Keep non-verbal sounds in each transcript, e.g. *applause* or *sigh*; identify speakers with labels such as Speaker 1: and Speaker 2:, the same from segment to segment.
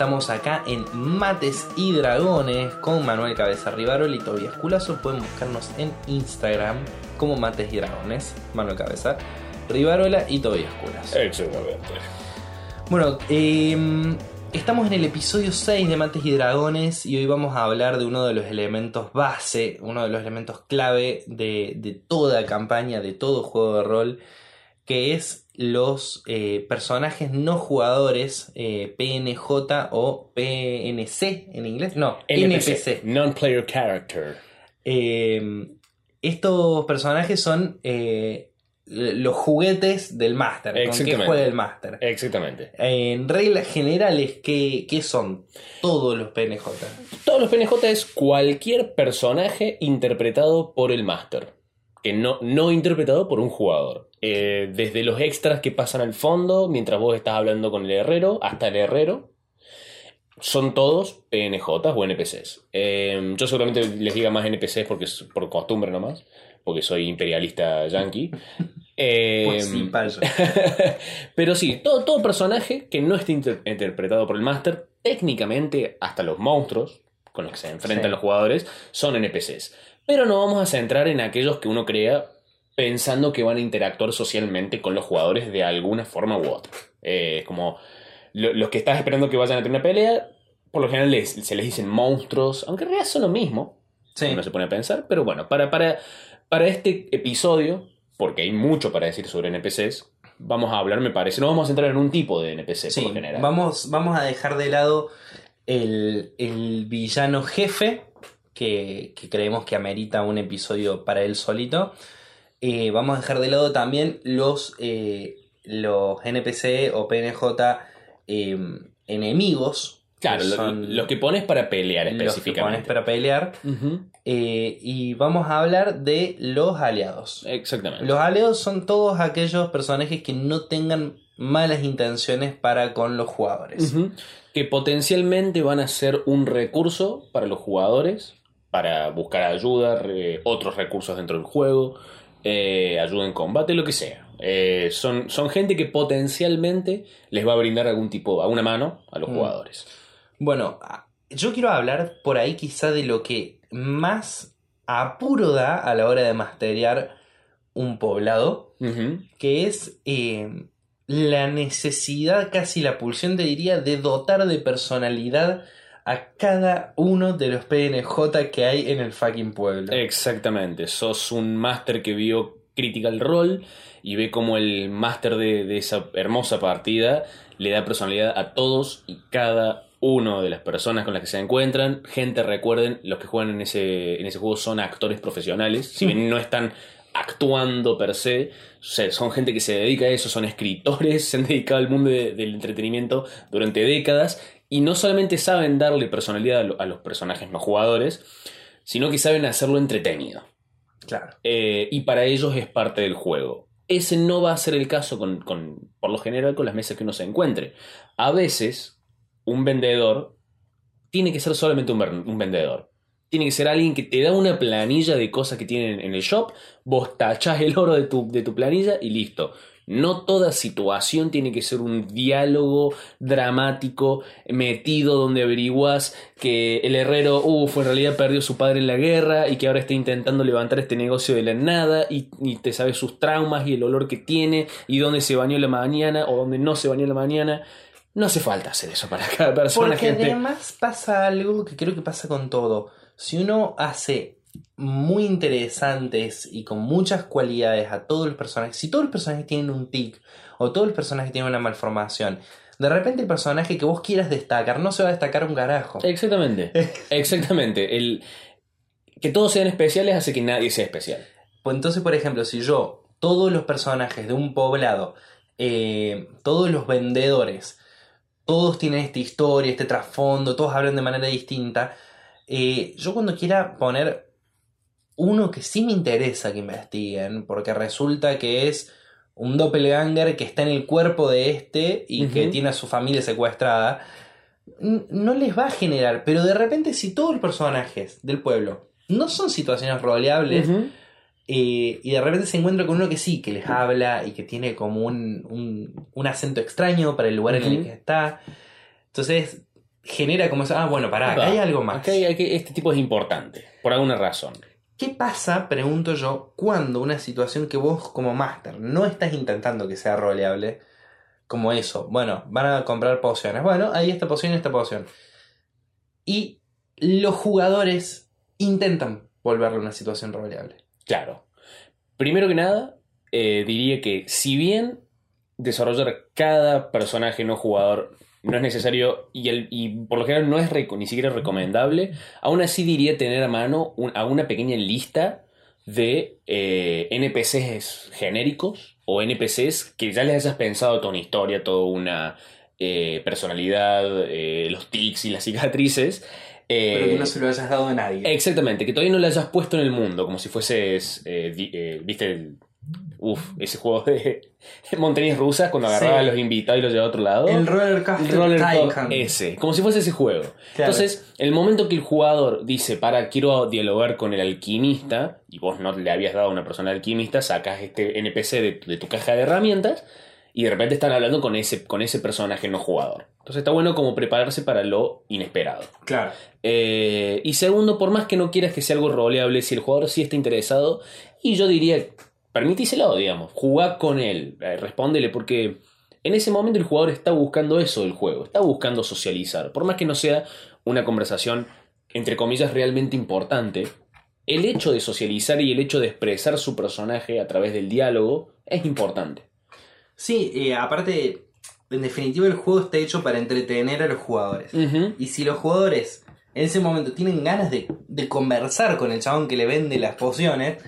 Speaker 1: Estamos acá en Mates y Dragones con Manuel Cabeza Rivarol y Tobias Culazo. Pueden buscarnos en Instagram como Mates y Dragones, Manuel Cabeza Rivarola y Tobias Culazo.
Speaker 2: Exactamente.
Speaker 1: Bueno, eh, estamos en el episodio 6 de Mates y Dragones y hoy vamos a hablar de uno de los elementos base, uno de los elementos clave de, de toda campaña, de todo juego de rol, que es los eh, personajes no jugadores eh, PNJ o PNC en inglés. No, NPC.
Speaker 2: Non-player character.
Speaker 1: Eh, estos personajes son eh, los juguetes del máster, con
Speaker 2: Exactamente.
Speaker 1: juega el máster.
Speaker 2: Exactamente.
Speaker 1: En reglas generales, ¿qué, qué son todos los PNJ?
Speaker 2: Todos los PNJ es cualquier personaje interpretado por el máster. Que no, no interpretado por un jugador. Eh, desde los extras que pasan al fondo mientras vos estás hablando con el herrero hasta el herrero. Son todos PNJs o NPCs. Eh, yo seguramente les diga más NPCs porque es por costumbre nomás. Porque soy imperialista yankee. Eh, *laughs*
Speaker 1: Pues sí, payo. *laughs*
Speaker 2: Pero sí, todo, todo personaje que no esté inter- interpretado por el máster, técnicamente hasta los monstruos con los que se enfrentan
Speaker 1: Sí.
Speaker 2: los jugadores, son NPCs. Pero no vamos a centrar en aquellos que uno crea pensando que van a interactuar socialmente con los jugadores de alguna forma u otra. Eh, como lo- los que estás esperando que vayan a tener una pelea, por lo general les- se les dicen monstruos, aunque en realidad son lo mismo,
Speaker 1: Sí.
Speaker 2: uno se pone a pensar, pero bueno, para, para, para este episodio, porque hay mucho para decir sobre NPCs, vamos a hablar, me parece, no vamos a centrar en un tipo de NPC
Speaker 1: Sí,
Speaker 2: por lo general.
Speaker 1: vamos, vamos a dejar de lado el, el villano jefe, que, que creemos que amerita un episodio para él solito. Eh, vamos a dejar de lado también los, eh, los NPC o PNJ eh, enemigos.
Speaker 2: Claro,
Speaker 1: que
Speaker 2: lo-
Speaker 1: son
Speaker 2: los que pones para pelear
Speaker 1: los que pones
Speaker 2: específicamente.
Speaker 1: para pelear. Eh, y vamos a hablar de los aliados.
Speaker 2: Exactamente.
Speaker 1: Los aliados son todos aquellos personajes que no tengan malas intenciones para con los jugadores.
Speaker 2: Que potencialmente van a ser un recurso para los jugadores, para buscar ayuda, otros recursos dentro del juego, eh, ayuda en combate, lo que sea. Eh, son, son gente que potencialmente les va a brindar algún tipo, alguna mano a los
Speaker 1: Mm.
Speaker 2: jugadores.
Speaker 1: Bueno, a- yo quiero hablar por ahí quizá de lo que más apuro da a la hora de masterear un poblado, que es eh, la necesidad, casi la pulsión te diría, de dotar de personalidad a cada uno de los PNJ que hay en el fucking pueblo.
Speaker 2: Exactamente, sos un máster que vio Critical Role y ve como el máster de, de esa hermosa partida le da personalidad a todos y cada uno de las personas con las que se encuentran. Gente, recuerden, los que juegan en ese, en ese juego son actores profesionales, si no están actuando per se, son gente que se dedica a eso, son escritores, *laughs* se han dedicado al mundo de- del entretenimiento durante décadas y no solamente saben darle personalidad a, lo- a los personajes no jugadores, sino que saben hacerlo entretenido.
Speaker 1: Claro.
Speaker 2: Eh, y para ellos es parte del juego. Ese no va a ser el caso con, con- por lo general con las mesas que uno se encuentre. A veces, un vendedor tiene que ser solamente un, un vendedor. Tiene que ser alguien que te da una planilla de cosas que tienen en el shop, vos tachás el oro de tu, de tu planilla y listo. No toda situación tiene que ser un diálogo dramático, metido, donde averiguas que el herrero, uff, en realidad perdió a su padre en la guerra y que ahora está intentando levantar este negocio de la nada y, y te sabes sus traumas y el olor que tiene y dónde se bañó la mañana o dónde no se bañó la mañana. No hace falta hacer eso para *laughs* cada persona,
Speaker 1: Porque
Speaker 2: gente.
Speaker 1: además pasa algo que creo que pasa con todo. Si uno hace muy interesantes y con muchas cualidades a todos los personajes, si todos los personajes tienen un tic o todos los personajes tienen una malformación, de repente el personaje que vos quieras destacar no se va a destacar un carajo.
Speaker 2: Exactamente. *laughs* Exactamente. El, que todos sean especiales hace que nadie sea especial.
Speaker 1: Pues entonces, por ejemplo, si yo, todos los personajes de un poblado, eh, todos los vendedores, todos tienen esta historia, este trasfondo, todos hablan de manera distinta, eh, yo cuando quiera poner uno que sí me interesa que investiguen, porque resulta que es un doppelganger que está en el cuerpo de este y que tiene a su familia secuestrada, no les va a generar, pero de repente si todos los personajes del pueblo no son situaciones roleables, eh, y de repente se encuentra con uno que sí, que les habla y que tiene como un, un- un acento extraño para el lugar en el que está. Entonces genera como eso, ah, bueno, pará, acá hay algo más.
Speaker 2: acá hay- aquí este tipo es importante, por alguna razón.
Speaker 1: ¿Qué pasa, pregunto yo, cuando una situación que vos como máster no estás intentando que sea roleable, como eso, bueno, van a comprar pociones, bueno, ahí esta poción y esta poción. Y los jugadores intentan volverlo una situación roleable.
Speaker 2: Claro. Primero que nada, eh, diría que si bien desarrollar cada personaje no jugador no es necesario y, el- y por lo general no es ni siquiera recomendable, aún así diría tener a mano un- a una pequeña lista de eh, NPCs genéricos o NPCs que ya les hayas pensado toda una historia, toda una eh, personalidad, eh, los tics y las cicatrices.
Speaker 1: Pero que no se lo hayas dado a nadie.
Speaker 2: Exactamente, que todavía no lo hayas puesto en el mundo, como si fueses, eh, di- eh, viste, uf, ese juego de *laughs* montañas rusas cuando agarraba
Speaker 1: Sí.
Speaker 2: a los invitados y los llevaba a otro lado.
Speaker 1: El roller coaster
Speaker 2: roller
Speaker 1: Tycoon.
Speaker 2: ese, como si fuese ese juego.
Speaker 1: Claro.
Speaker 2: Entonces, el momento que el jugador dice, para, quiero dialogar con el alquimista, y vos no le habías dado a una persona alquimista, sacas este NPC de, de tu caja de herramientas, y de repente están hablando con ese, con ese personaje no jugador. Entonces está bueno como prepararse para lo inesperado.
Speaker 1: Claro.
Speaker 2: Eh, y segundo, por más que no quieras que sea algo roleable, si el jugador sí está interesado, y yo diría, permitíselo, digamos, jugá con él, eh, respóndele, porque en ese momento el jugador está buscando eso del juego, está buscando socializar, por más que no sea una conversación, entre comillas, realmente importante, el hecho de socializar y el hecho de expresar su personaje a través del diálogo es importante.
Speaker 1: Sí, eh, aparte, en definitiva el juego está hecho para entretener a los jugadores. Y si los jugadores en ese momento tienen ganas de, de conversar con el chabón que le vende las pociones,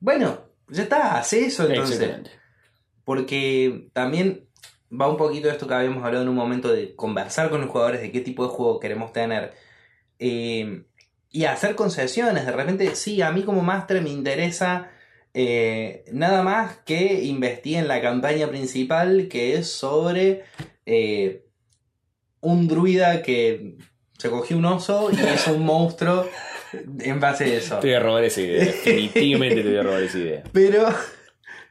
Speaker 1: bueno, ya está, hace eso entonces. Porque también va un poquito de esto que habíamos hablado en un momento de conversar con los jugadores de qué tipo de juego queremos tener. Eh, y hacer concesiones. De repente, sí, a mí como máster me interesa eh, nada más que investigue en la campaña principal que es sobre eh, un druida que se cogió un oso y es un monstruo en base a eso.
Speaker 2: Te voy a robar esa idea, definitivamente te voy a robar esa idea. *laughs*
Speaker 1: Pero.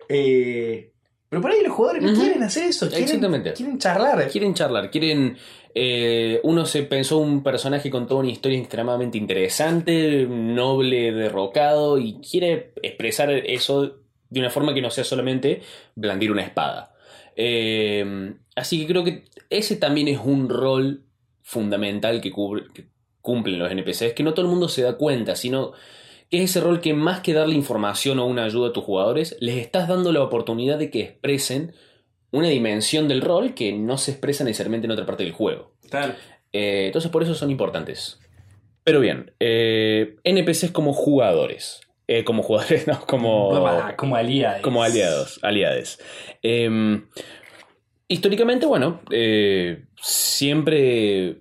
Speaker 1: eh, pero por ahí los jugadores no quieren hacer eso. Quieren,
Speaker 2: Exactamente.
Speaker 1: quieren charlar.
Speaker 2: Quieren charlar, quieren... eh, uno se pensó un personaje con toda una historia extremadamente interesante, noble, derrocado, y quiere expresar eso de una forma que no sea solamente blandir una espada. Eh, así que creo que ese también es un rol fundamental que, cubre- que cumplen los NPCs, que no todo el mundo se da cuenta, sino que es ese rol que más que darle información o una ayuda a tus jugadores, les estás dando la oportunidad de que expresen una dimensión del rol que no se expresa necesariamente en otra parte del juego.
Speaker 1: Claro.
Speaker 2: Eh, entonces por eso son importantes. Pero bien, eh, NPCs como jugadores. Eh, como jugadores, *laughs* no, como,
Speaker 1: como aliados.
Speaker 2: como aliados, aliades. Eh, históricamente, bueno, siempre,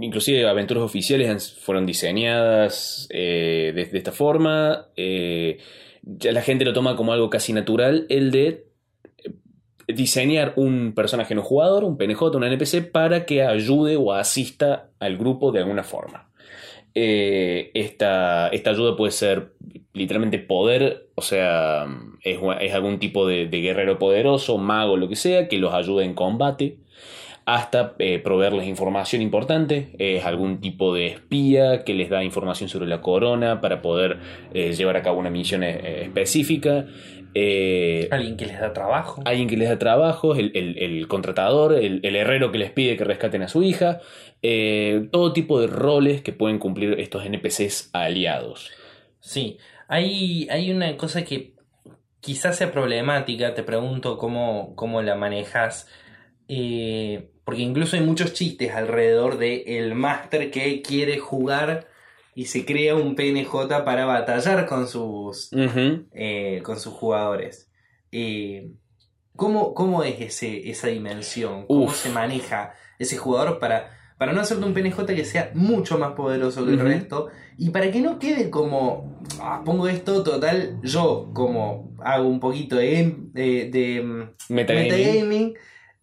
Speaker 2: inclusive aventuras oficiales fueron diseñadas eh, de, esta forma. eh, ya la gente lo toma como algo casi natural, el de eh, diseñar un personaje no jugador, un PNJ, un NPC, para que ayude o asista al grupo de alguna forma. Esta, esta ayuda puede ser literalmente poder, o sea, es, es algún tipo de guerrero poderoso, mago, lo que sea, que los ayude en combate, hasta eh, proveerles información importante, es algún tipo de espía que les da información sobre la corona para poder eh, llevar a cabo una misión eh, específica. Eh,
Speaker 1: Alguien que les da trabajo.
Speaker 2: alguien que les da trabajo, el, el- el contratador, el, el herrero que les pide que rescaten a su hija, eh, todo tipo de roles que pueden cumplir estos NPCs aliados.
Speaker 1: Sí. Hay, hay una cosa que quizás sea problemática. Te pregunto cómo, cómo la manejas. Eh, porque incluso hay muchos chistes alrededor de el máster que quiere jugar y se crea un PNJ para batallar con sus eh, con sus jugadores. Eh, ¿cómo, ¿Cómo es ese, esa dimensión? ¿Cómo
Speaker 2: Uf.
Speaker 1: se maneja ese jugador para, para no hacerte un PNJ que sea mucho más poderoso que el resto? Y para que no quede como, "Ah, pongo esto total, yo como hago un poquito de, game- de, de, mm,
Speaker 2: Metagaming.
Speaker 1: metagaming,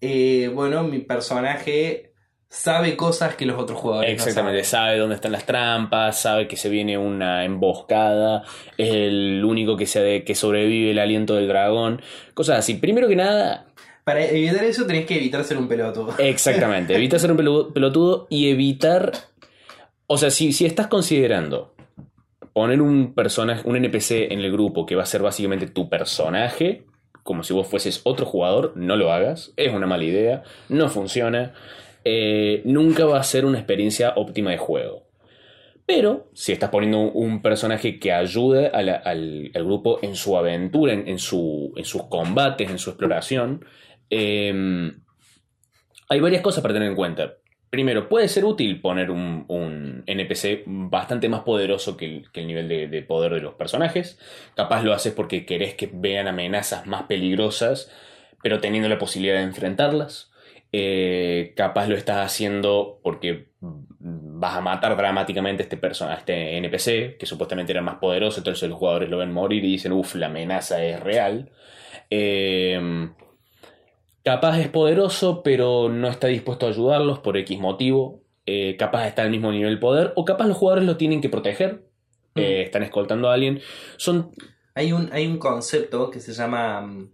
Speaker 1: eh, bueno, mi personaje sabe cosas que los otros jugadores
Speaker 2: Exactamente,
Speaker 1: no saben.
Speaker 2: sabe dónde están las trampas, sabe que se viene una emboscada, es el único que, se, que sobrevive el aliento del dragón, cosas así. Primero que nada,
Speaker 1: Para evitar eso tenés que evitar ser un pelotudo.
Speaker 2: Exactamente, evita ser un pelotudo y evitar. O sea, si, si estás considerando poner un personaje, un NPC en el grupo que va a ser básicamente tu personaje, como si vos fueses otro jugador, no lo hagas. Es una mala idea, no funciona. eh, nunca va a ser una experiencia óptima de juego. Pero si estás poniendo un, personaje que ayude al, al grupo en su aventura, en, en su- en sus combates, en su exploración, eh, hay varias cosas para tener en cuenta. Primero, puede ser útil poner un, un NPC bastante más poderoso que el, nivel de, de poder de los personajes. Capaz lo haces porque querés que vean amenazas más peligrosas, pero teniendo la posibilidad de enfrentarlas. Eh, capaz lo estás haciendo porque vas a matar dramáticamente a este, persona, a este NPC, que supuestamente era más poderoso, entonces los jugadores lo ven morir y dicen, uff, la amenaza es real. Eh, capaz es poderoso, pero no está dispuesto a ayudarlos por X motivo. Eh, capaz está al mismo nivel de poder, o capaz los jugadores lo tienen que proteger. Eh, están escoltando a alguien. Son.
Speaker 1: Hay un, hay un concepto que se llama mm,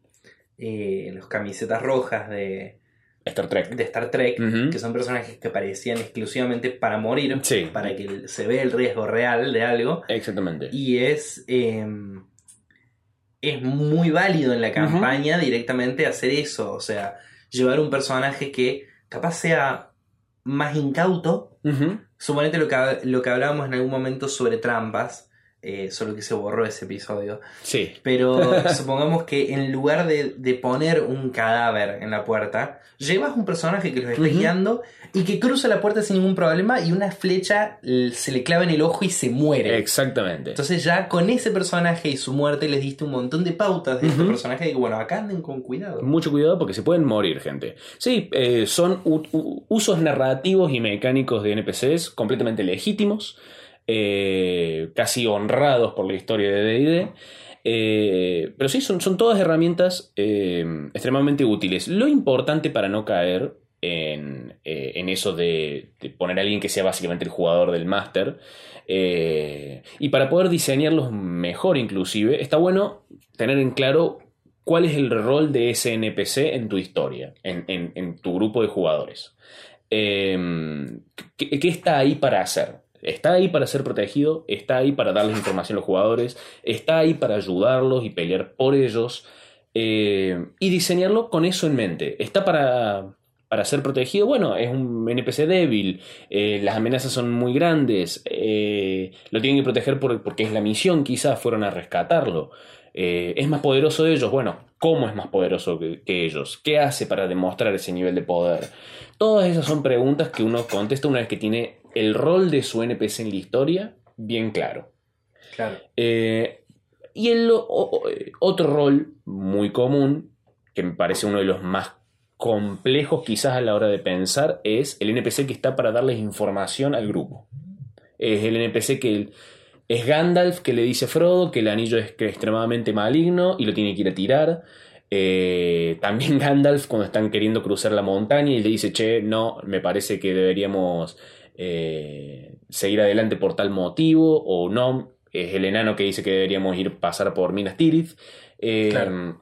Speaker 1: eh, los camisetas rojas de,
Speaker 2: Star Trek.
Speaker 1: de Star Trek, que son personajes que aparecían exclusivamente para morir,
Speaker 2: Sí.
Speaker 1: para que se vea el riesgo real de algo.
Speaker 2: Exactamente.
Speaker 1: Y es, eh, es muy válido en la campaña directamente hacer eso. O sea, llevar un personaje que capaz sea más incauto.
Speaker 2: Ujú.
Speaker 1: Suponete lo que, lo que hablábamos en algún momento sobre trampas. Eh, solo que se borró ese episodio.
Speaker 2: Sí.
Speaker 1: Pero *laughs* supongamos que en lugar de, de poner un cadáver en la puerta, llevas un personaje que los está guiando y que cruza la puerta sin ningún problema y una flecha se le clava en el ojo y se muere.
Speaker 2: Exactamente.
Speaker 1: Entonces ya con ese personaje y su muerte les diste un montón de pautas de este
Speaker 2: Ujú.
Speaker 1: personaje de que bueno, acá anden con cuidado.
Speaker 2: Mucho cuidado porque se pueden morir, gente. Sí, eh, son usos narrativos y mecánicos de NPCs completamente legítimos, eh, casi honrados por la historia de DD. Eh, pero sí, son, son todas herramientas eh, extremadamente útiles. Lo importante para no caer en, en eso de, poner a alguien que sea básicamente el jugador del máster, y para poder diseñarlos mejor inclusive, está bueno tener en claro cuál es el rol de ese NPC en tu historia, en, en- tu grupo de jugadores. Eh, ¿qué, qué está ahí para hacer? Está ahí para ser protegido, está ahí para darles información a los jugadores, está ahí para ayudarlos y pelear por ellos eh, y diseñarlo con eso en mente. Está para, para ser protegido, bueno, es un NPC débil, eh, las amenazas son muy grandes, eh, lo tienen que proteger por- porque es la misión, quizás fueron a rescatarlo. ¿Es más poderoso de ellos? Bueno, ¿cómo es más poderoso que ellos? ¿Qué hace para demostrar ese nivel de poder? Todas esas son preguntas que uno contesta una vez que tiene el rol de su NPC en la historia bien claro.
Speaker 1: Claro.
Speaker 2: Eh, y el o- otro rol muy común, que me parece uno de los más complejos quizás a la hora de pensar, es el NPC que está para darles información al grupo. Es el NPC que es Gandalf que le dice a Frodo que el anillo es que es extremadamente maligno y lo tiene que ir a tirar. Eh, también *laughs* Gandalf cuando están queriendo cruzar la montaña y le dice, che, no, me parece que deberíamos eh, seguir adelante por tal motivo, o no, es el enano que dice que deberíamos ir pasar por Minas Tirith. Eh,
Speaker 1: Claro.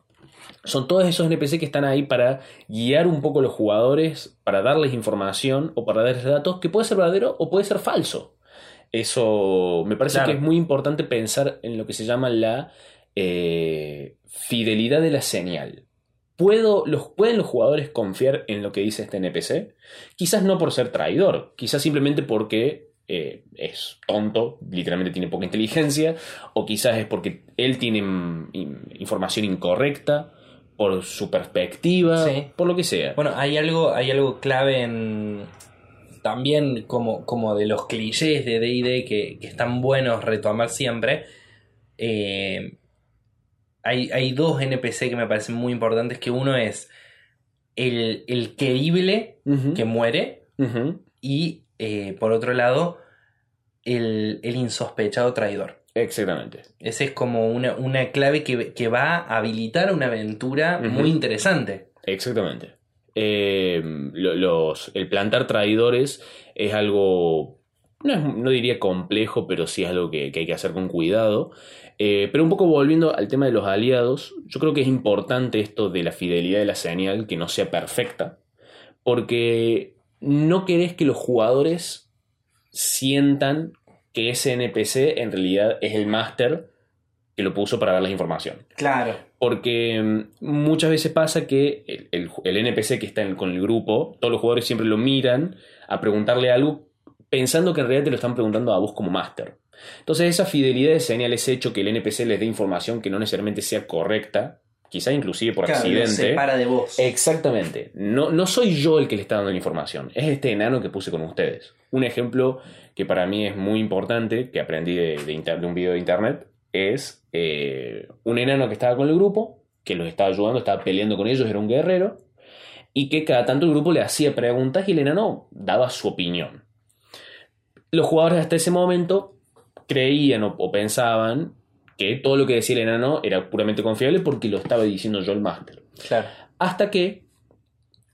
Speaker 2: Son todos esos NPC que están ahí para guiar un poco a los jugadores, para darles información o para darles datos que puede ser verdadero o puede ser falso. Eso me parece
Speaker 1: Claro.
Speaker 2: que es muy importante pensar en lo que se llama la eh, fidelidad de la señal. ¿Puedo, los, ¿Pueden los jugadores confiar en lo que dice este NPC? Quizás no por ser traidor, quizás simplemente porque eh, es tonto, literalmente tiene poca inteligencia, o quizás es porque él tiene mm, in- información incorrecta, por su perspectiva,
Speaker 1: Sí.
Speaker 2: por lo que sea.
Speaker 1: Bueno, hay algo, hay algo clave en. También como, como de los clichés de DD que, que están buenos retomar siempre. eh, hay, hay dos NPC que me parecen muy importantes. Que uno es el, el querible que muere. Y eh, por otro lado, el, el insospechado traidor.
Speaker 2: Exactamente.
Speaker 1: Ese es como una, una clave que, que va a habilitar una aventura muy interesante.
Speaker 2: Exactamente. Eh, lo- los, el plantar traidores es algo no, es- no diría complejo, pero sí es algo que, que hay que hacer con cuidado. Eh, pero un poco volviendo al tema de los aliados, yo creo que es importante esto de la fidelidad de la señal, que no sea perfecta, porque no querés que los jugadores sientan que ese NPC en realidad es el máster que lo puso para dar la información.
Speaker 1: Claro.
Speaker 2: Porque mm, muchas veces pasa que el, el- el NPC que está en- con el grupo, todos los jugadores siempre lo miran a preguntarle algo pensando que en realidad te lo están preguntando a vos como máster. Entonces esa fidelidad de señal, ese hecho que el NPC les dé información que no necesariamente sea correcta, quizá inclusive por
Speaker 1: Claro,
Speaker 2: accidente.
Speaker 1: separa de vos.
Speaker 2: Exactamente. No, no soy yo el que le está dando la información, es este enano que puse con ustedes. Un ejemplo que para mí es muy importante, que aprendí de, de inter- de un video de internet, es eh, un enano que estaba con el grupo, que los estaba ayudando, estaba peleando con ellos, era un guerrero, y que cada tanto el grupo le hacía preguntas y el enano daba su opinión. Los jugadores hasta ese momento creían o, o pensaban que todo lo que decía el enano era puramente confiable porque lo estaba diciendo yo el máster.
Speaker 1: Claro.
Speaker 2: Hasta que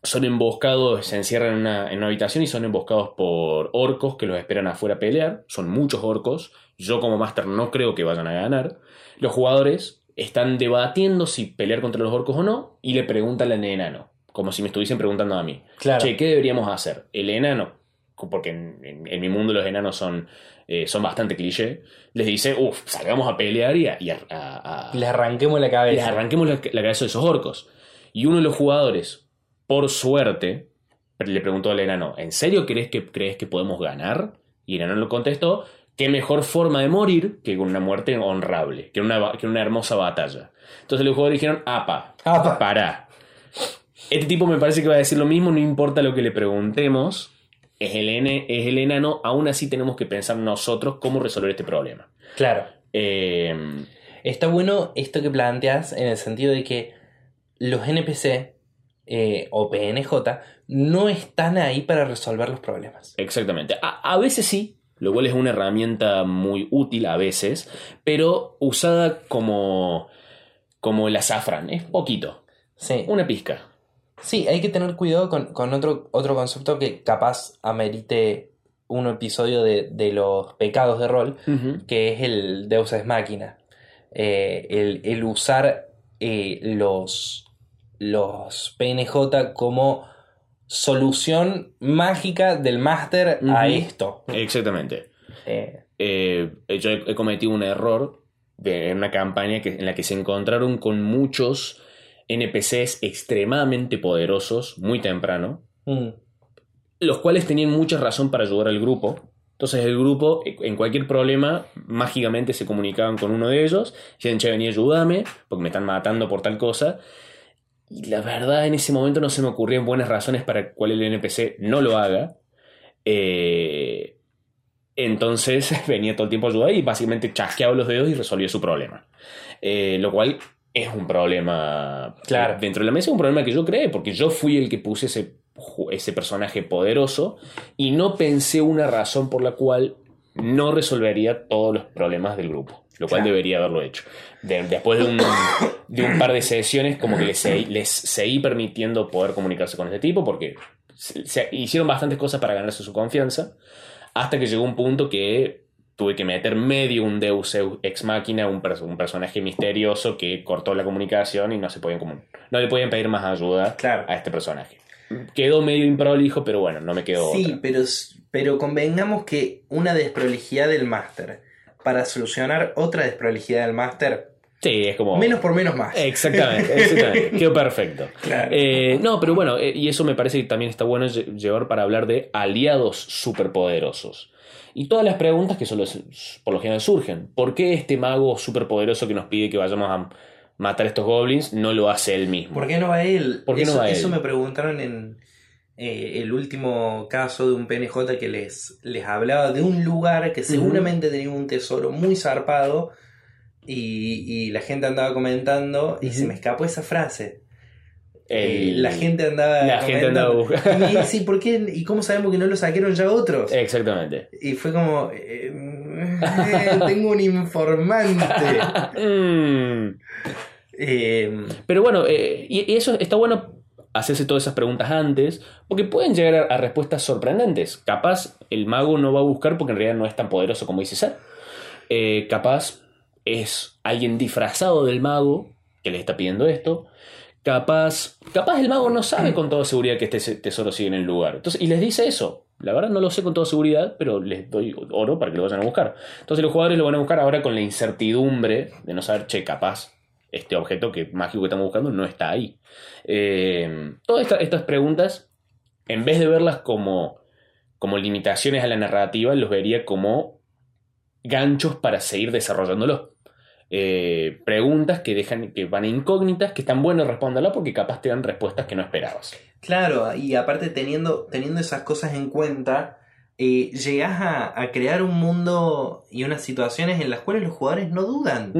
Speaker 2: son emboscados, se encierran en una, en una habitación y son emboscados por orcos que los esperan afuera a pelear. Son muchos orcos. Yo como máster no creo que vayan a ganar. Los jugadores están debatiendo si pelear contra los orcos o no y le preguntan al enano, como si me estuviesen preguntando a mí.
Speaker 1: Claro.
Speaker 2: Che, ¿qué deberíamos hacer? El enano, porque en, en- en mi mundo los enanos son, eh, son bastante cliché, les dice, uff, salgamos a pelear y a- y a- a- a,
Speaker 1: Le arranquemos la cabeza.
Speaker 2: les arranquemos la, la cabeza de esos orcos. Y uno de los jugadores, por suerte, le preguntó al enano, ¿en serio crees que, crees que podemos ganar? Y el enano le contestó, ¿qué mejor forma de morir que con una muerte honrable, que una, que una hermosa batalla? Entonces los jugadores dijeron, apa,
Speaker 1: Apa.
Speaker 2: pará. Este tipo me parece que va a decir lo mismo, no importa lo que le preguntemos, es el, ene- es el enano, aún así tenemos que pensar nosotros cómo resolver este problema.
Speaker 1: Claro.
Speaker 2: Eh,
Speaker 1: Está bueno esto que planteas en el sentido de que los NPC eh, o PNJ no están ahí para resolver los problemas.
Speaker 2: Exactamente. A, a veces sí, lo cual es una herramienta muy útil a veces, pero usada como, como el azafrán. Es poquito,
Speaker 1: Sí,
Speaker 2: una pizca.
Speaker 1: Sí hay que tener cuidado con, con otro, otro concepto que capaz amerite un episodio de, de los pecados de rol, que es el Deus Ex Machina. Eh, el, el usar eh, los, los PNJ como solución mágica del máster a esto.
Speaker 2: Exactamente.
Speaker 1: Eh,
Speaker 2: Eh, yo he, he cometido un error de, en una campaña que, en la que se encontraron con muchos NPCs extremadamente poderosos muy temprano,
Speaker 1: mm,
Speaker 2: los cuales tenían mucha razón para ayudar al grupo. Entonces el grupo, en cualquier problema, mágicamente se comunicaban con uno de ellos, decían, che, vení, ayúdame, porque me están matando por tal cosa. Y la verdad, en ese momento no se me ocurrían buenas razones para cuál el NPC no lo haga. Eh, entonces *laughs* venía todo el tiempo a ayudar y básicamente chasqueaba los dedos y resolvía su problema. Eh, lo cual es un problema
Speaker 1: Claro.
Speaker 2: dentro de la mesa, es un problema que yo creé, porque yo fui el que puse ese, ese personaje poderoso y no pensé una razón por la cual no resolvería todos los problemas del grupo, lo cual
Speaker 1: Claro.
Speaker 2: debería haberlo hecho. De- después de un, de un par de sesiones, como que les, seguí- les seguí permitiendo poder comunicarse con este tipo, porque se, se hicieron bastantes cosas para ganarse su confianza, hasta que llegó un punto que tuve que meter medio un Deus ex máquina, un, un personaje misterioso que cortó la comunicación y no se podían no le podían pedir más ayuda
Speaker 1: Claro.
Speaker 2: a este personaje. Quedó medio improlijo, pero bueno, no me quedó
Speaker 1: Sí,
Speaker 2: otra.
Speaker 1: pero, pero convengamos que una desprolijidad del máster para solucionar otra desprolijidad del máster,
Speaker 2: Sí, es como...
Speaker 1: menos por menos más.
Speaker 2: Exactamente, *laughs* exactamente. Quedó perfecto.
Speaker 1: Claro.
Speaker 2: Eh, no, pero bueno, eh, y eso me parece que también está bueno lle- llevar para hablar de aliados superpoderosos. Y todas las preguntas que solo, por lo general surgen. ¿Por qué este mago superpoderoso que nos pide que vayamos a matar a estos goblins no lo hace él mismo?
Speaker 1: ¿Por qué no va él?
Speaker 2: ¿Por qué no
Speaker 1: eso,
Speaker 2: va él?
Speaker 1: eso me preguntaron en eh, el último caso de un PNJ que les, les hablaba de un lugar que seguramente tenía un tesoro muy zarpado y, y la gente andaba comentando y se me escapó esa frase.
Speaker 2: El-
Speaker 1: Eh, la gente andaba
Speaker 2: la gente andaba buscando.
Speaker 1: Y "¿Y ¿por qué? ¿Y cómo sabemos que no lo saquearon ya otros?
Speaker 2: Exactamente.
Speaker 1: Y fue como, eh, *laughs* tengo un informante. *laughs*
Speaker 2: Mm.
Speaker 1: Eh,
Speaker 2: Pero bueno, eh, y, y eso está bueno hacerse todas esas preguntas antes, porque pueden llegar a, a respuestas sorprendentes. Capaz el mago no va a buscar porque en realidad no es tan poderoso como dice ser. Eh, capaz es alguien disfrazado del mago que le está pidiendo esto. Capaz, capaz el mago no sabe con toda seguridad que este tesoro sigue en el lugar. Entonces, y les dice eso. La verdad no lo sé con toda seguridad, pero les doy oro para que lo vayan a buscar. Entonces los jugadores lo van a buscar ahora con la incertidumbre de no saber, che, capaz este objeto que, mágico que estamos buscando no está ahí. Eh, todas estas preguntas, en vez de verlas como, como limitaciones a la narrativa, los vería como ganchos para seguir desarrollándolo. Eh, preguntas que dejan que van incógnitas, que están buenas responderlas porque capaz te dan respuestas que no esperabas.
Speaker 1: Claro, y aparte teniendo, teniendo esas cosas en cuenta, eh, llegas a, a, crear un mundo y unas situaciones en las cuales los jugadores no dudan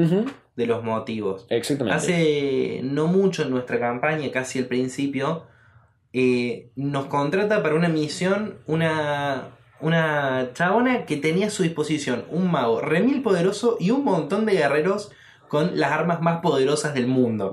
Speaker 1: de los motivos.
Speaker 2: Exactamente.
Speaker 1: Hace no mucho en nuestra campaña, casi al principio, eh, nos contrata para una misión una, una chabona que tenía a su disposición un mago remil poderoso y un montón de guerreros con las armas más poderosas del mundo.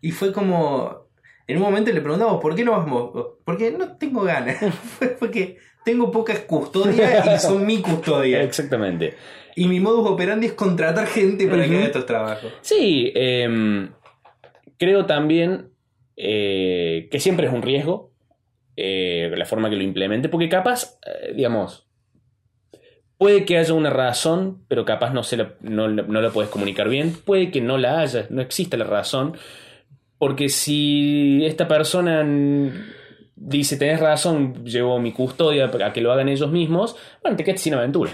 Speaker 1: Y fue como. En un momento le preguntamos, ¿por qué no vamos? Porque no tengo ganas. *laughs* Porque tengo pocas custodias y *laughs* son mi custodia.
Speaker 2: Exactamente.
Speaker 1: Y mi modus operandi es contratar gente para que haga estos trabajos.
Speaker 2: Sí, eh, creo también eh, que siempre es un riesgo eh, la forma que lo implemente, porque capaz, eh, digamos, puede que haya una razón, pero capaz no, se la, no, no la puedes comunicar bien, puede que no la haya, no existe la razón, porque si esta persona dice, tenés razón, llevo mi custodia a que lo hagan ellos mismos, bueno, te quedas sin aventura.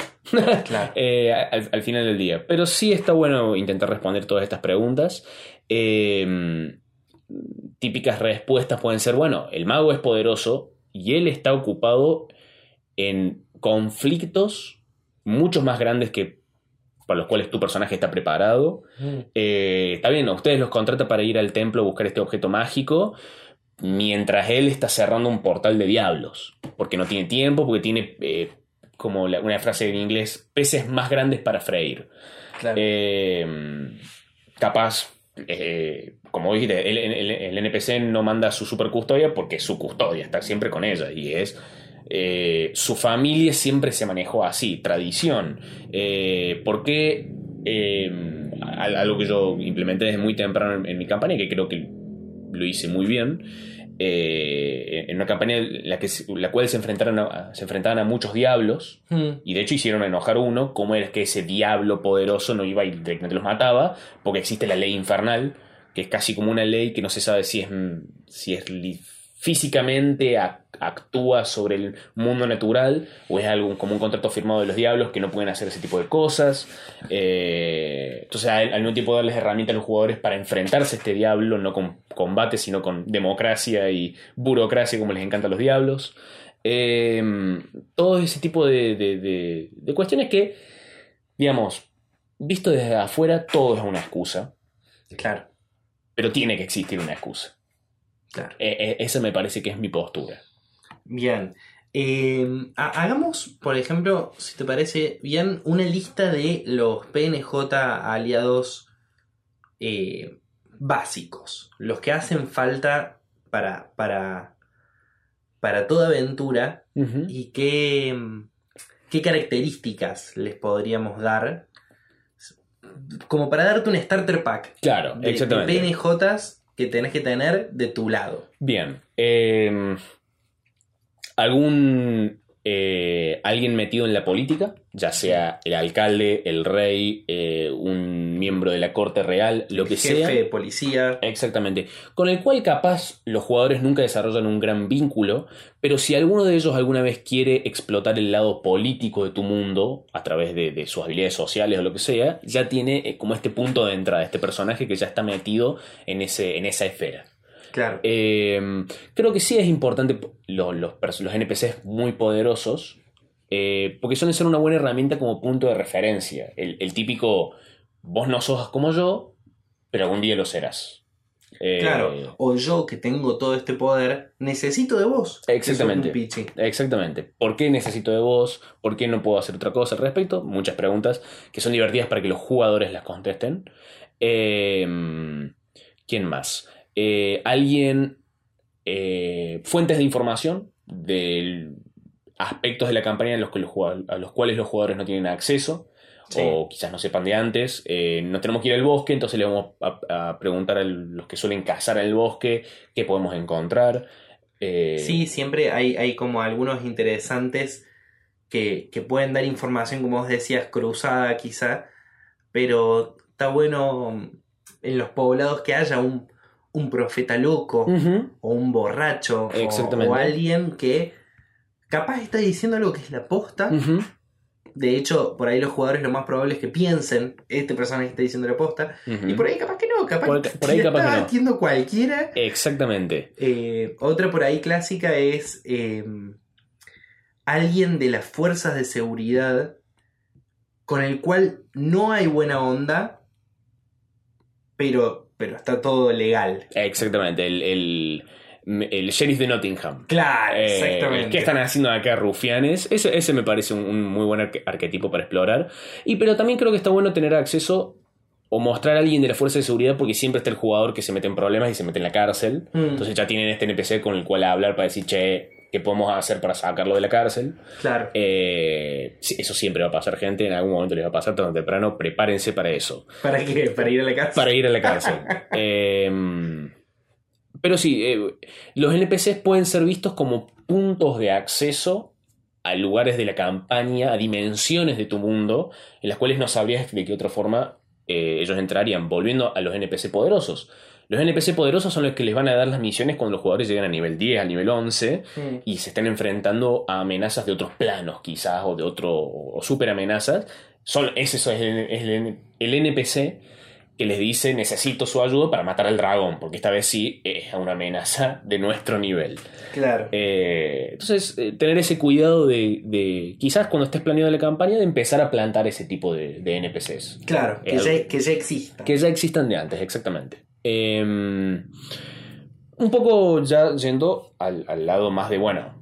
Speaker 1: Claro. *laughs*
Speaker 2: eh, al, al, final del día. Pero sí está bueno intentar responder todas estas preguntas. Eh, típicas respuestas pueden ser, bueno, el mago es poderoso y él está ocupado en conflictos mucho más grandes que para los cuales tu personaje está preparado. Mm. Eh, está bien, ustedes los contrata para ir al templo a buscar este objeto mágico, mientras él está cerrando un portal de diablos, porque no tiene tiempo, porque tiene, eh, como la, una frase en inglés, peces más grandes para freír.
Speaker 1: Claro.
Speaker 2: Eh, capaz, eh, como dijiste, el, NPC no manda su super custodia porque es su custodia, está siempre con ella y es... Eh, su familia siempre se manejó así, tradición. Eh, ¿Por qué? algo que yo implementé desde muy temprano en mi campaña, que creo que lo hice muy bien, eh, en una campaña en la, que, la cual se, enfrentaron a, se enfrentaban a muchos diablos
Speaker 1: Hmm.
Speaker 2: y de hecho hicieron enojar uno, como es que ese diablo poderoso no iba y directamente los mataba, porque existe la ley infernal, que es casi como una ley que no se sabe si es, si es físicamente a, actúa sobre el mundo natural o es algo como un contrato firmado de los diablos que no pueden hacer ese tipo de cosas. Eh, entonces, al, al mismo tiempo darles herramientas a los jugadores para enfrentarse a este diablo, no con combate, sino con democracia y burocracia como les encanta a los diablos. Eh, todo ese tipo de, de, de, de cuestiones que, digamos, visto desde afuera, todo es una excusa.
Speaker 1: Claro.
Speaker 2: Pero tiene que existir una excusa.
Speaker 1: Claro.
Speaker 2: Eh, eh, esa me parece que es mi postura.
Speaker 1: Bien. Eh, hagamos, por ejemplo, si te parece bien, una lista de los PNJ aliados eh, básicos. Los que hacen falta para, para, para toda aventura
Speaker 2: Uh -huh.
Speaker 1: y qué, qué características les podríamos dar. Como para darte un starter pack
Speaker 2: Claro,
Speaker 1: de,
Speaker 2: exactamente.
Speaker 1: de PNJs que tenés que tener de tu lado.
Speaker 2: Bien. Eh, ¿Algún eh, alguien metido en la política? Ya sea el alcalde, el rey, eh, un miembro de la corte real, lo que
Speaker 1: Jefe
Speaker 2: sea.
Speaker 1: de policía.
Speaker 2: Exactamente. Con el cual capaz los jugadores nunca desarrollan un gran vínculo, pero si alguno de ellos alguna vez quiere explotar el lado político de tu mundo a través de, de sus habilidades sociales o lo que sea, ya tiene eh, como este punto de entrada, este personaje que ya está metido en, ese, en esa esfera.
Speaker 1: Claro.
Speaker 2: Eh, creo que sí es importante los, los, los NPCs muy poderosos, eh, porque suelen ser una buena herramienta como punto de referencia. El, el, típico, vos no sos como yo, pero algún día lo serás.
Speaker 1: Eh, claro, o yo que tengo todo este poder, necesito de vos.
Speaker 2: Exactamente. Exactamente. ¿Por qué necesito de vos? ¿Por qué no puedo hacer otra cosa al respecto? Muchas preguntas que son divertidas para que los jugadores las contesten. Eh, ¿Quién más? Eh, alguien eh, fuentes de información de aspectos de la campaña a los, que los a los cuales los jugadores no tienen acceso
Speaker 1: Sí.
Speaker 2: o quizás no sepan de antes. Eh, no tenemos que ir al bosque, entonces le vamos a, a preguntar a los que suelen cazar en el bosque qué podemos encontrar. Eh,
Speaker 1: Sí, siempre hay, hay como algunos interesantes que, que pueden dar información, como vos decías, cruzada quizá, pero está bueno en los poblados que haya un, un profeta loco o un borracho o- alguien que capaz está diciendo algo que es la posta. De hecho, por ahí los jugadores lo más probable es que piensen, este personaje está diciendo la posta, y por ahí capaz que no, capaz
Speaker 2: Por-
Speaker 1: que
Speaker 2: por ahí capaz
Speaker 1: está
Speaker 2: que no.
Speaker 1: cualquiera.
Speaker 2: Exactamente.
Speaker 1: Eh, otra por ahí clásica es eh, alguien de las fuerzas de seguridad con el cual no hay buena onda, pero, pero está todo legal.
Speaker 2: Exactamente. El, el, el sheriff de Nottingham.
Speaker 1: Claro,
Speaker 2: Eh,
Speaker 1: exactamente.
Speaker 2: ¿Qué están haciendo acá, rufianes? Ese, ese me parece un, un muy buen arque- arquetipo para explorar. Y pero también creo que está bueno tener acceso o mostrar a alguien de la fuerza de seguridad porque siempre está el jugador que se mete en problemas y se mete en la cárcel.
Speaker 1: Mm,
Speaker 2: Entonces ya tienen este NPC con el cual hablar para decir, che, ¿qué podemos hacer para sacarlo de la cárcel?
Speaker 1: claro.
Speaker 2: Eh, eso siempre va a pasar, gente. En algún momento les va a pasar tarde o temprano. Prepárense para eso.
Speaker 1: ¿Para qué? ¿Para ir a la casa?
Speaker 2: Para ir a la cárcel. *laughs* Eh, pero sí, eh, los NPCs pueden ser vistos como puntos de acceso a lugares de la campaña, a dimensiones de tu mundo, en las cuales no sabrías de qué otra forma eh, ellos entrarían, volviendo a los NPC poderosos. Los NPC poderosos son los que les van a dar las misiones cuando los jugadores llegan a nivel 10, a nivel 11,
Speaker 1: Mm,
Speaker 2: y se están enfrentando a amenazas de otros planos, quizás, o de otro, o super amenazas. Son, ese es el, es el- el NPC que les dice necesito su ayuda para matar al dragón, porque esta vez sí es una amenaza de nuestro nivel.
Speaker 1: claro.
Speaker 2: Eh, entonces, eh, tener ese cuidado de, de, quizás cuando estés planeando la campaña, de empezar a plantar ese tipo de, de NPCs.
Speaker 1: claro, que ya, que ya exista.
Speaker 2: Que ya existan de antes, exactamente. Eh, un poco ya yendo al, al lado más de, bueno,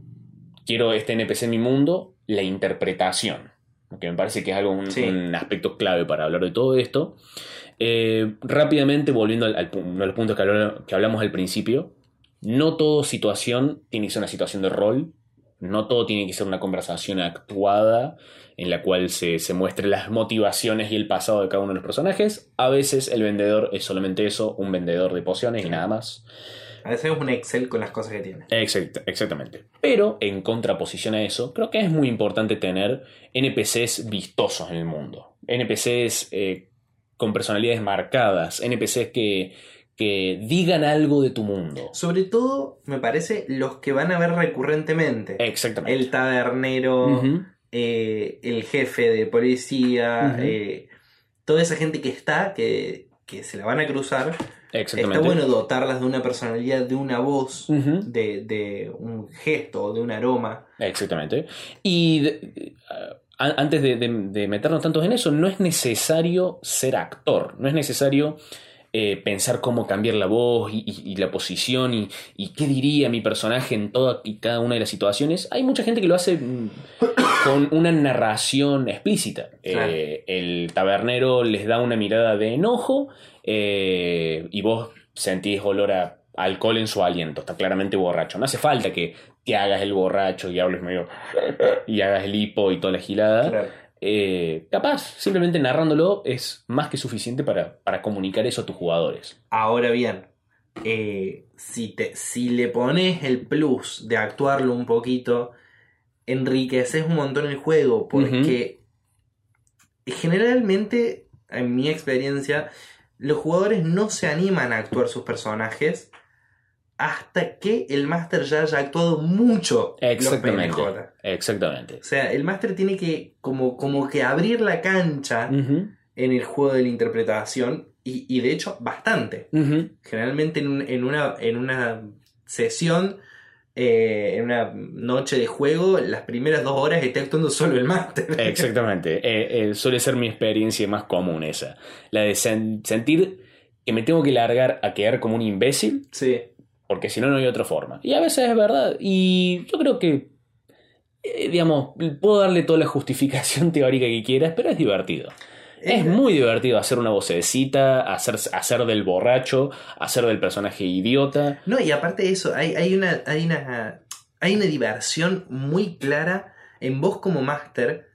Speaker 2: quiero este NPC en mi mundo, la interpretación, que me parece que es algo, un,
Speaker 1: Sí.
Speaker 2: un aspecto clave para hablar de todo esto. Eh, rápidamente, volviendo al, uno de los puntos que, que hablamos al principio, no toda situación tiene que ser una situación de rol, no todo tiene que ser una conversación actuada en la cual se, se muestre las motivaciones y el pasado de cada uno de los personajes. A veces el vendedor es solamente eso, un vendedor de pociones y nada más.
Speaker 1: A veces es un Excel con las cosas que tiene.
Speaker 2: Exact- exactamente. Pero en contraposición a eso, creo que es muy importante tener NPCs vistosos en el mundo. NPCs eh, con personalidades marcadas, NPCs que, que digan algo de tu mundo.
Speaker 1: Sobre todo, me parece, los que van a ver recurrentemente.
Speaker 2: Exactamente.
Speaker 1: El tabernero. Eh, el jefe de policía, eh, toda esa gente que está, que, que se la van a cruzar.
Speaker 2: Exactamente.
Speaker 1: Está bueno dotarlas de una personalidad, de una voz, de, de un gesto, de un aroma.
Speaker 2: Exactamente. Y de- a- antes de meternos tantos en eso, no es necesario ser actor, no es necesario eh, pensar cómo cambiar la voz y, y- y la posición y, y qué diría mi personaje en toda y cada una de las situaciones. Hay mucha gente que lo hace mm, con una narración explícita.
Speaker 1: Claro.
Speaker 2: Eh, el tabernero les da una mirada de enojo eh, y vos sentís olor a alcohol en su aliento, está claramente borracho. No hace falta que te hagas el borracho y hables medio y hagas el hipo y toda la gilada.
Speaker 1: Claro.
Speaker 2: Eh, capaz, simplemente narrándolo es más que suficiente para, para comunicar eso a tus jugadores.
Speaker 1: Ahora bien, eh, si, te, si le pones el plus de actuarlo un poquito, enriqueces un montón el juego, porque generalmente, en mi experiencia, los jugadores no se animan a actuar sus personajes hasta que el máster ya haya actuado mucho los
Speaker 2: Exactamente.
Speaker 1: PNJ.
Speaker 2: Exactamente.
Speaker 1: O sea, el máster tiene que como, como que abrir la cancha en el juego de la interpretación y, y de hecho bastante. Generalmente en, un- en una, en una sesión, eh, en una noche de juego, las primeras dos horas está actuando solo el máster. *laughs*
Speaker 2: Exactamente. Eh, eh, suele ser mi experiencia más común esa. La de sen- sentir que me tengo que largar a quedar como un imbécil
Speaker 1: Sí,
Speaker 2: porque si no, no hay otra forma. Y a veces es verdad. Y yo creo que, eh, digamos, puedo darle toda la justificación *laughs* teórica que quieras, pero es divertido. Es muy divertido hacer una vocecita, hacer, hacer del borracho, hacer del personaje idiota.
Speaker 1: No, y aparte de eso, hay, hay, una, hay, una, hay una diversión muy clara en vos como máster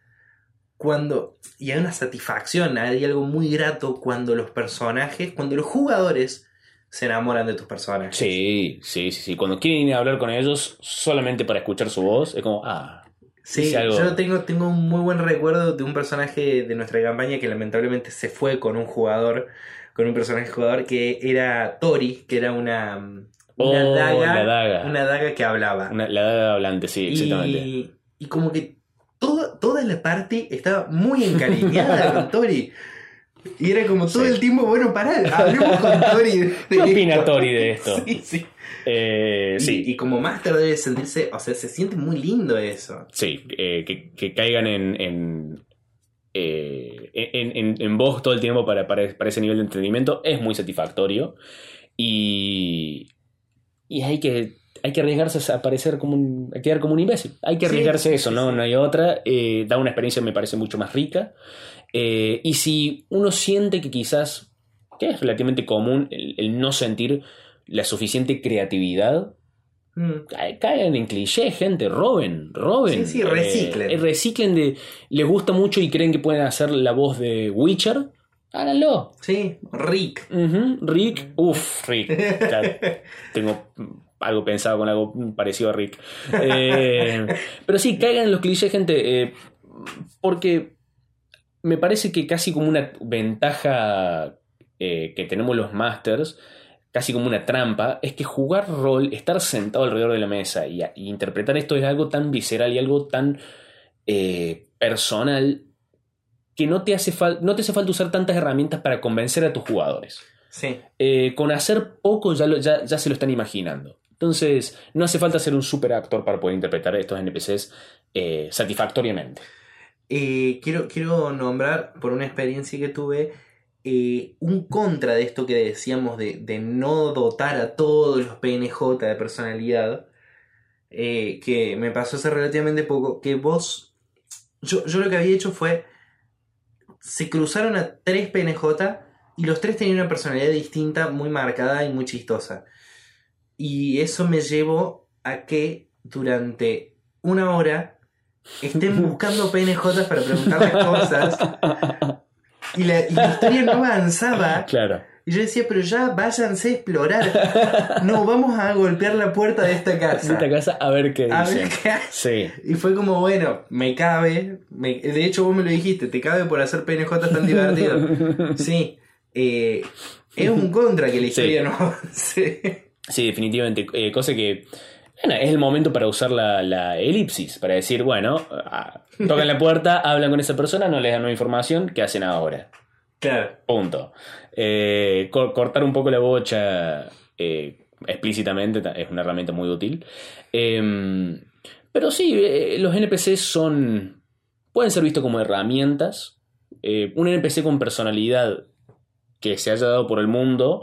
Speaker 1: cuando... Y hay una satisfacción, hay algo muy grato cuando los personajes, cuando los jugadores se enamoran de tus personajes.
Speaker 2: Sí, sí, sí, sí. Cuando quieren ir a hablar con ellos solamente para escuchar su voz, es como, ah.
Speaker 1: Sí,
Speaker 2: algo.
Speaker 1: yo tengo, tengo un muy buen recuerdo de un personaje de nuestra campaña que lamentablemente se fue con un jugador, con un personaje jugador que era Tori, que era una, una,
Speaker 2: Oh,
Speaker 1: daga, una daga que hablaba.
Speaker 2: Una- la daga hablante, sí, exactamente.
Speaker 1: y, y como que todo, toda la parte estaba muy encariñada *laughs* con Tori. Y era como todo
Speaker 2: Sí.
Speaker 1: el tiempo, bueno, pará, hablemos con *laughs* Tori. de- de
Speaker 2: ¿Qué opina
Speaker 1: esto.
Speaker 2: Tori de esto?
Speaker 1: Sí, sí.
Speaker 2: Eh,
Speaker 1: Y-
Speaker 2: sí,
Speaker 1: Y, como máster debe sentirse, o sea, se siente muy lindo eso.
Speaker 2: sí, eh, que, que caigan en, en, eh, en, en- en vos todo el tiempo para, para, para ese nivel de entendimiento es muy satisfactorio. Y, y hay que hay que arriesgarse a parecer como un, a quedar como un imbécil. Hay que
Speaker 1: Sí,
Speaker 2: arriesgarse a eso, ¿no?
Speaker 1: sí.
Speaker 2: No hay otra. Eh, da una experiencia, me parece, mucho más rica. Eh, y si uno siente que quizás, que es relativamente común, el, el no sentir la suficiente creatividad,
Speaker 1: Mm.
Speaker 2: ca- caigan en cliché, gente, roben, roben.
Speaker 1: Sí, sí, reciclen.
Speaker 2: Eh, reciclen de. Les gusta mucho y creen que pueden hacer la voz de Witcher. Háganlo.
Speaker 1: Sí, Rick.
Speaker 2: Rick, uff, Rick. Ya *laughs* tengo algo pensado con algo parecido a Rick. Eh, pero sí, caigan en los clichés, gente, eh, porque me parece que casi como una ventaja eh, que tenemos los masters, casi como una trampa, es que jugar rol, estar sentado alrededor de la mesa y, y interpretar esto es algo tan visceral y algo tan eh, personal que no te, hace no te hace falta usar tantas herramientas para convencer a tus jugadores.
Speaker 1: Sí.
Speaker 2: Eh, con hacer poco ya, lo- ya, ya se lo están imaginando. Entonces, no hace falta ser un super actor para poder interpretar estos NPCs eh, satisfactoriamente.
Speaker 1: Eh, quiero, quiero nombrar, por una experiencia que tuve, eh, un contra de esto que decíamos de, no dotar a todos los PNJ de personalidad, eh, que me pasó hace relativamente poco, que vos, yo, yo lo que había hecho fue, se cruzaron a tres PNJ y los tres tenían una personalidad distinta, muy marcada y muy chistosa. Y eso me llevó a que durante una hora estén buscando PNJ para preguntarles cosas y la, y la historia no avanzaba.
Speaker 2: Claro.
Speaker 1: Y yo decía, pero ya váyanse a explorar. No, vamos a golpear la puerta de esta casa.
Speaker 2: esta casa, a ver qué
Speaker 1: A
Speaker 2: dicen.
Speaker 1: ver qué hace.
Speaker 2: Sí.
Speaker 1: Y fue como, bueno, me cabe. me- de hecho, vos me lo dijiste, te cabe por hacer PNJ tan divertido. Sí. eh, es un contra que la
Speaker 2: Sí.
Speaker 1: historia no avance.
Speaker 2: Sí, definitivamente. Eh, cosa que. Bueno, es el momento para usar la, la elipsis, para decir, bueno, ah, tocan la puerta, *laughs* hablan con esa persona, no les dan nueva información, ¿qué hacen ahora?
Speaker 1: Claro.
Speaker 2: Punto. Eh, cor- cortar un poco la bocha eh, explícitamente ta- es una herramienta muy útil. Eh, pero sí, eh, los NPCs son. pueden ser vistos como herramientas. Un NPC con personalidad que se haya dado por el mundo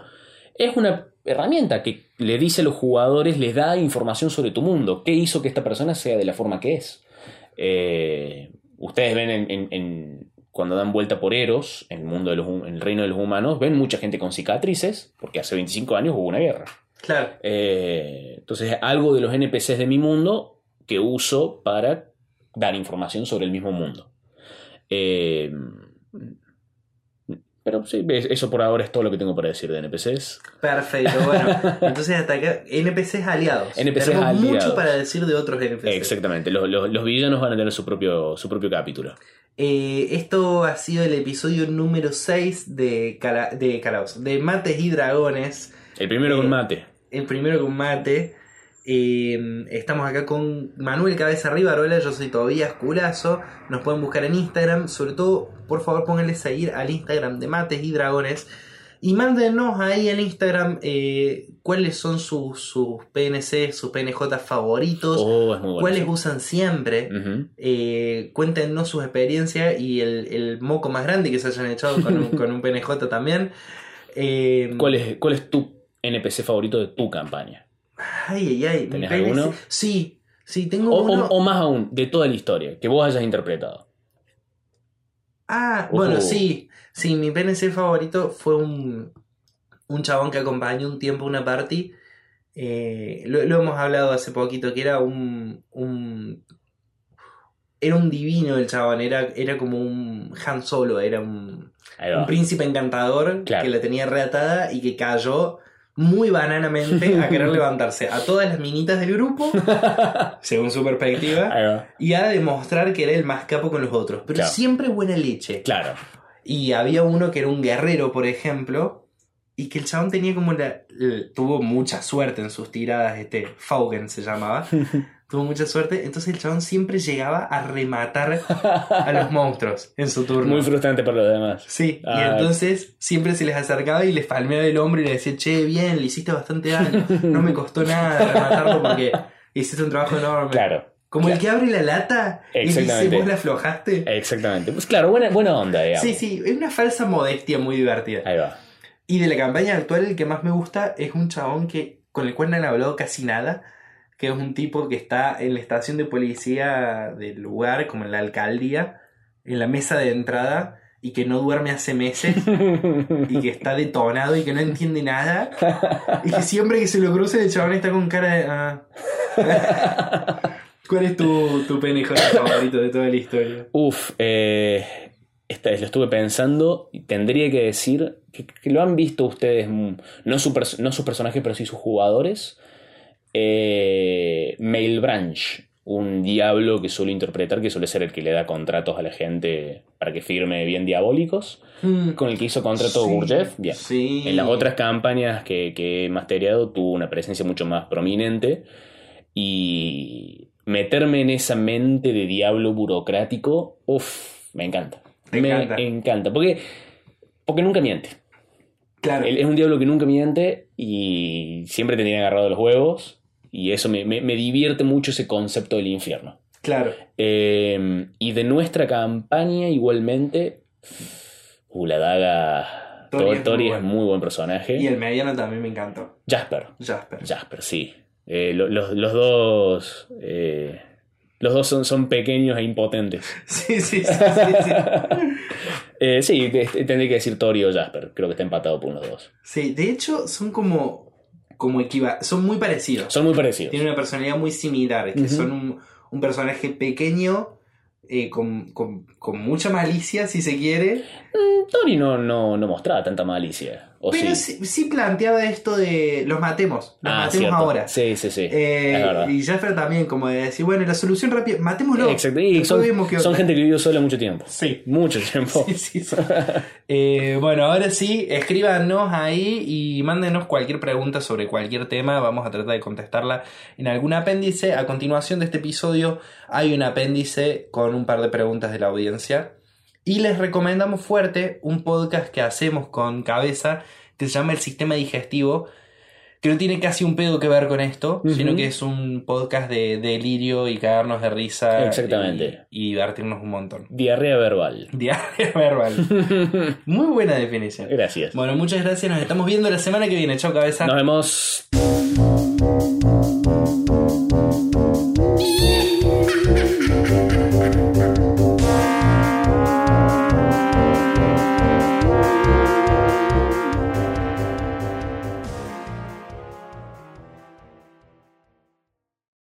Speaker 2: es una herramienta que le dice a los jugadores, les da información sobre tu mundo. ¿Qué hizo que esta persona sea de la forma que es? Eh, ustedes ven en, en- en- cuando dan vuelta por Eros, en el mundo de los, hum- en el reino de los humanos, ven mucha gente con cicatrices, porque hace 25 años hubo una guerra.
Speaker 1: Claro.
Speaker 2: Eh, entonces, algo de los NPCs de mi mundo que uso para dar información sobre el mismo mundo. Eh, pero sí, es- eso por ahora es todo lo que tengo para decir de NPCs.
Speaker 1: Perfecto, bueno. *laughs* Entonces hasta acá, NPCs aliados.
Speaker 2: NPCs
Speaker 1: Tenemos
Speaker 2: aliados.
Speaker 1: mucho para decir de otros NPCs.
Speaker 2: Exactamente, los, los- los villanos van a tener su propio, su propio capítulo.
Speaker 1: Eh, esto ha sido el episodio número 6 de, Cala- de Calaos, de Mates y Dragones.
Speaker 2: El primero
Speaker 1: Eh,
Speaker 2: con mate.
Speaker 1: El primero con Mate. Eh, estamos acá con Manuel Cabeza Rivarola, yo soy Tobías Culazo. Nos pueden buscar en Instagram. Sobre todo, por favor, pónganle seguir al Instagram de Mates y Dragones. Y mándenos ahí en Instagram eh, cuáles son sus, sus PNC, sus PNJ favoritos.
Speaker 2: Oh, bueno.
Speaker 1: cuáles
Speaker 2: sí.
Speaker 1: usan siempre. Eh, cuéntenos sus experiencias y el, el moco más grande que se hayan echado con un, con un PNJ también. *laughs* Eh,
Speaker 2: ¿Cuál, es, ¿Cuál es tu NPC favorito de tu campaña?
Speaker 1: Ay, ay, ay.
Speaker 2: ¿Tenés alguno?
Speaker 1: Sí, sí, tengo
Speaker 2: O,
Speaker 1: uno.
Speaker 2: o- o más aún, de toda la historia, que vos hayas interpretado.
Speaker 1: Ah, bueno, sí. Sí, mi PNC favorito fue un, un chabón que acompañó un tiempo a una party. Eh, lo, lo hemos hablado hace poquito, que era un, un. Era un divino el chabón, era, era como un Han Solo, era un, un príncipe encantador
Speaker 2: Claro.
Speaker 1: que la tenía reatada y que cayó muy bananamente a querer *laughs* levantarse a todas las minitas del grupo, *laughs* según su perspectiva, y a demostrar que era el más capo con los otros. Pero
Speaker 2: Claro.
Speaker 1: siempre buena leche.
Speaker 2: Claro.
Speaker 1: Y había uno que era un guerrero, por ejemplo, y que el chabón tenía como la, tuvo mucha suerte en sus tiradas, este Faugen se llamaba. *laughs* tuvo mucha suerte, entonces el chabón siempre llegaba a rematar a los *laughs* monstruos en su turno.
Speaker 2: Muy frustrante para los demás.
Speaker 1: Sí, y
Speaker 2: Ah.
Speaker 1: entonces siempre se les acercaba y les palmeaba el hombro y le decía, che, bien, le hiciste bastante daño, no me costó nada rematarlo porque hiciste un trabajo enorme.
Speaker 2: Claro.
Speaker 1: Como el que abre la lata y dice, vos la aflojaste.
Speaker 2: Exactamente. Pues claro, buena, buena onda, digamos.
Speaker 1: Sí, sí, es una falsa modestia muy divertida.
Speaker 2: Ahí va.
Speaker 1: Y de la campaña actual el que más me gusta es un chabón que con el cual no han hablado casi nada, que es un tipo que está en la estación de policía del lugar, como en la alcaldía, en la mesa de entrada, y que no duerme hace meses, y que está detonado y que no entiende nada, y que siempre que se lo cruce el chabón está con cara de... ah. *laughs* ¿Cuál es tu, tu favorito de toda la historia?
Speaker 2: Uf, eh, esta- lo estuve pensando y tendría que decir que, que lo han visto ustedes, mm, no, su no sus personajes, pero sí sus jugadores. Eh, Mail Branch, un diablo que suele interpretar, que suele ser el que le da contratos a la gente para que firme bien diabólicos, con el que hizo contrato
Speaker 1: Sí,
Speaker 2: Gurdjieff, bien.
Speaker 1: Sí.
Speaker 2: En las otras campañas que, que he mastereado tuvo una presencia mucho más prominente y meterme en esa mente de diablo burocrático, uff, me encanta.
Speaker 1: Te
Speaker 2: me
Speaker 1: encanta.
Speaker 2: encanta, porque, porque nunca miente.
Speaker 1: Claro.
Speaker 2: Él es un diablo que nunca miente y siempre te tiene agarrado los huevos y eso me, me- me divierte mucho ese concepto del infierno.
Speaker 1: Claro.
Speaker 2: Eh, y de nuestra campaña igualmente, uh, la daga...
Speaker 1: Tori
Speaker 2: Tori,
Speaker 1: es muy
Speaker 2: Tori es
Speaker 1: bueno.
Speaker 2: muy buen personaje.
Speaker 1: Y el mediano también me encantó.
Speaker 2: Jasper.
Speaker 1: Jasper.
Speaker 2: Jasper, sí. Eh, lo- los, los dos. eh, los dos son, son pequeños e impotentes. *laughs*
Speaker 1: Sí, sí, sí, sí, sí. *laughs*
Speaker 2: Eh, sí, te- te- tendría que decir Tori o Jasper. Creo que está empatado por uno de los dos.
Speaker 1: Sí, de hecho son como, como equiva son muy parecidos.
Speaker 2: Son muy parecidos.
Speaker 1: Tienen una personalidad muy similar, que son un, un personaje pequeño, eh, con, con- con mucha malicia, si se quiere,
Speaker 2: Mm, Tori no, no, no mostraba tanta malicia. ¿O
Speaker 1: pero
Speaker 2: sí?
Speaker 1: planteaba esto de los matemos, los
Speaker 2: Ah,
Speaker 1: matemos
Speaker 2: cierto.
Speaker 1: ahora.
Speaker 2: Sí, sí, sí.
Speaker 1: Eh, y Jasper también, como de decir, bueno, la solución rápida, matémoslo.
Speaker 2: Exacto. Y son,
Speaker 1: qué
Speaker 2: son gente que vivió sola mucho tiempo.
Speaker 1: Sí.
Speaker 2: Mucho tiempo. *laughs*
Speaker 1: Sí, sí, sí. Eh, bueno, ahora sí, escríbanos ahí y mándenos cualquier pregunta sobre cualquier tema. Vamos a tratar de contestarla en algún apéndice. A continuación de este episodio hay un apéndice con un par de preguntas de la audiencia. Y les recomendamos fuerte un podcast que hacemos con cabeza que se llama El Sistema Digestivo. Que no tiene casi un pedo que ver con esto, sino que es un podcast de delirio y cagarnos de risa.
Speaker 2: Exactamente.
Speaker 1: Y, y divertirnos un montón.
Speaker 2: Diarrea verbal. *laughs*
Speaker 1: Diaria verbal. *laughs* Muy buena definición.
Speaker 2: Gracias.
Speaker 1: Bueno, muchas gracias. Nos estamos viendo la semana que viene. Chao, cabeza.
Speaker 2: Nos vemos.